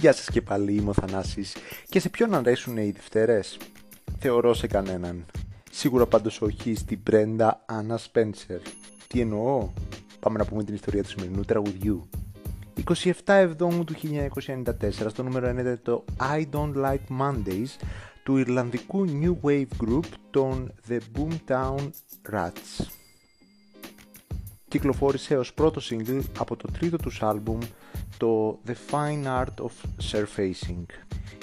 Γεια σας και πάλι, είμαι ο Θανάσης. Και σε ποιον αρέσουν οι Δευτέρες; Θεωρώ σε κανέναν. Σίγουρα πάντως όχι στην Brenda Anna Spencer. Τι εννοώ; Πάμε να πούμε την ιστορία του σημερινού τραγουδιού. 27 Εβδόμου του 1994 στο νούμερο 1 το I Don't Like Mondays του Ιρλανδικού New Wave Group των The Boomtown Rats. Κυκλοφόρησε ως πρώτο single από το τρίτο τους άλμπουμ το The Fine Art of Surfacing.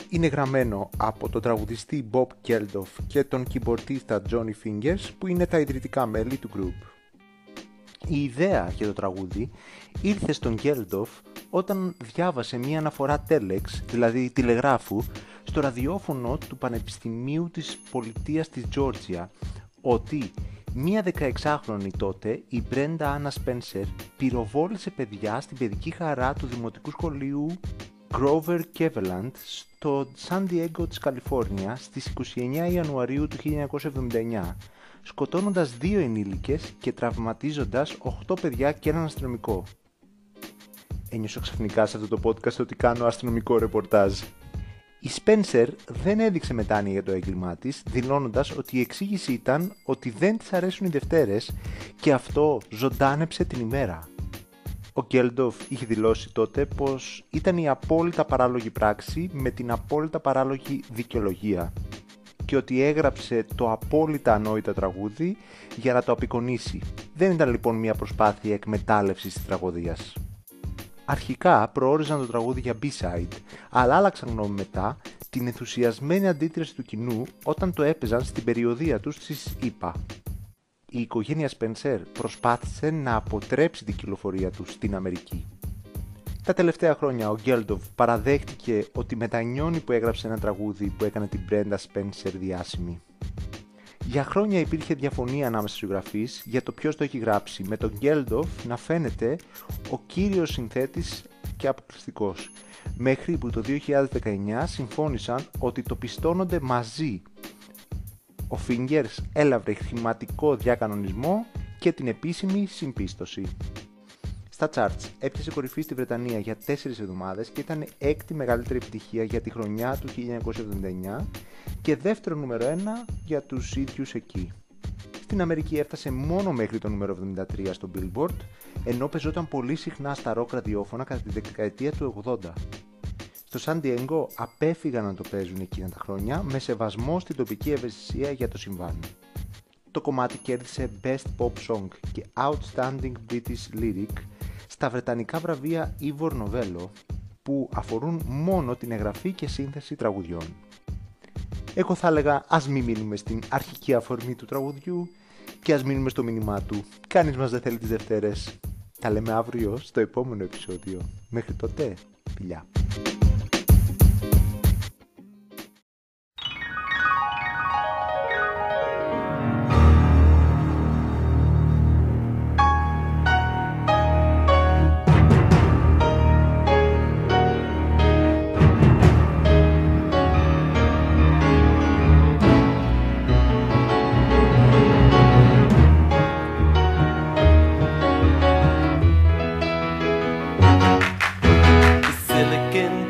Είναι γραμμένο από τον τραγουδιστή Bob Geldof και τον κιμπορτίστα Johnny Fingers που είναι τα ιδρυτικά μέλη του group. Η ιδέα για το τραγούδι ήρθε στον Geldof όταν διάβασε μία αναφορά telex, δηλαδή τηλεγράφου, στο ραδιόφωνο του Πανεπιστημίου της Πολιτείας της Τζόρτζια ότι Μία 16χρονη τότε, η Brenda Anna Spencer, πυροβόλησε παιδιά στην παιδική χαρά του Δημοτικού Σχολείου Grover Cleveland στο San Diego της Καλιφόρνιας στις 29 Ιανουαρίου του 1979, σκοτώνοντας δύο ενήλικες και τραυματίζοντας 8 παιδιά και έναν αστυνομικό. Ένιωσα ξαφνικά σε αυτό το podcast ότι κάνω αστυνομικό ρεπορτάζ. Η Spencer δεν έδειξε μετάνοια για το έγκλημά της, δηλώνοντας ότι η εξήγηση ήταν ότι δεν της αρέσουν οι Δευτέρες και αυτό ζωντάνεψε την ημέρα. Ο Γκέλντοφ είχε δηλώσει τότε πως ήταν η απόλυτα παράλογη πράξη με την απόλυτα παράλογη δικαιολογία και ότι έγραψε το απόλυτα ανόητα τραγούδι για να το απεικονίσει. Δεν ήταν λοιπόν μια προσπάθεια εκμετάλλευσης της τραγωδίας. Αρχικά προόριζαν το τραγούδι για B-side, αλλά άλλαξαν γνώμη μετά την ενθουσιασμένη αντίδραση του κοινού όταν το έπαιζαν στην περιοδία τους στις ΗΠΑ. Η οικογένεια Spencer προσπάθησε να αποτρέψει την κυκλοφορία τους στην Αμερική. Τα τελευταία χρόνια ο Γκέλντοβ παραδέχτηκε ότι μετανιώνει που έγραψε ένα τραγούδι που έκανε την Brenda Spencer διάσημη. Για χρόνια υπήρχε διαφωνία ανάμεσα στους συγγραφείς για το ποιος το έχει γράψει, με τον Γκέλντοφ να φαίνεται ο κύριος συνθέτης και αποκλειστικός, μέχρι που το 2019 συμφώνησαν ότι το πιστώνονται μαζί. Ο Fingers έλαβε χρηματικό διακανονισμό και την επίσημη συμπίστοση. Στα charts έπιασε κορυφή στη Βρετανία για 4 εβδομάδες και ήταν έκτη μεγαλύτερη επιτυχία για τη χρονιά του 1979 και δεύτερο νούμερο 1 για τους ίδιους εκεί. Στην Αμερική έφτασε μόνο μέχρι το νούμερο 73 στο Billboard, ενώ πεζόταν πολύ συχνά στα rock ραδιόφωνα κατά τη δεκαετία του 80. Στο San Diego απέφυγαν να το παίζουν εκείνα τα χρόνια με σεβασμό στην τοπική ευαισθησία για το συμβάν. Το κομμάτι κέρδισε Best Pop Song και Outstanding British Lyric στα βρετανικά βραβεία Ivor Novello που αφορούν μόνο την εγγραφή και σύνθεση τραγουδιών. Εγώ θα έλεγα ας μην μείνουμε στην αρχική αφορμή του τραγουδιού και ας μείνουμε στο μήνυμά του. Κανείς μας δεν θέλει τις Δευτέρες. Τα λέμε αύριο στο επόμενο επεισόδιο. Μέχρι τότε, φιλιά.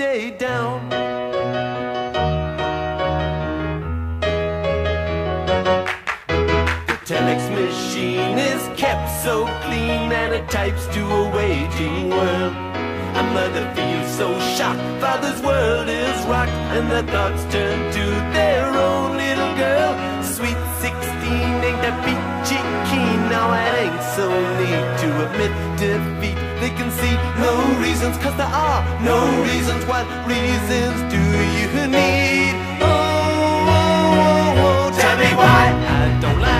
Down The Telex machine is kept so clean and it types to a waging world. A mother feels so shocked, father's world is rocked, and their thoughts turn to their own little girl. Sweet 16 ain't that peachy keen, now it ain't so neat to admit defeat. They can see no reason reasons, cause there are no reasons. What reasons do you need? Oh, oh, oh, oh. tell me why I don't like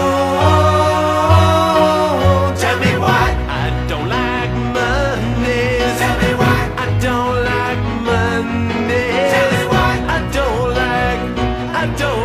I don't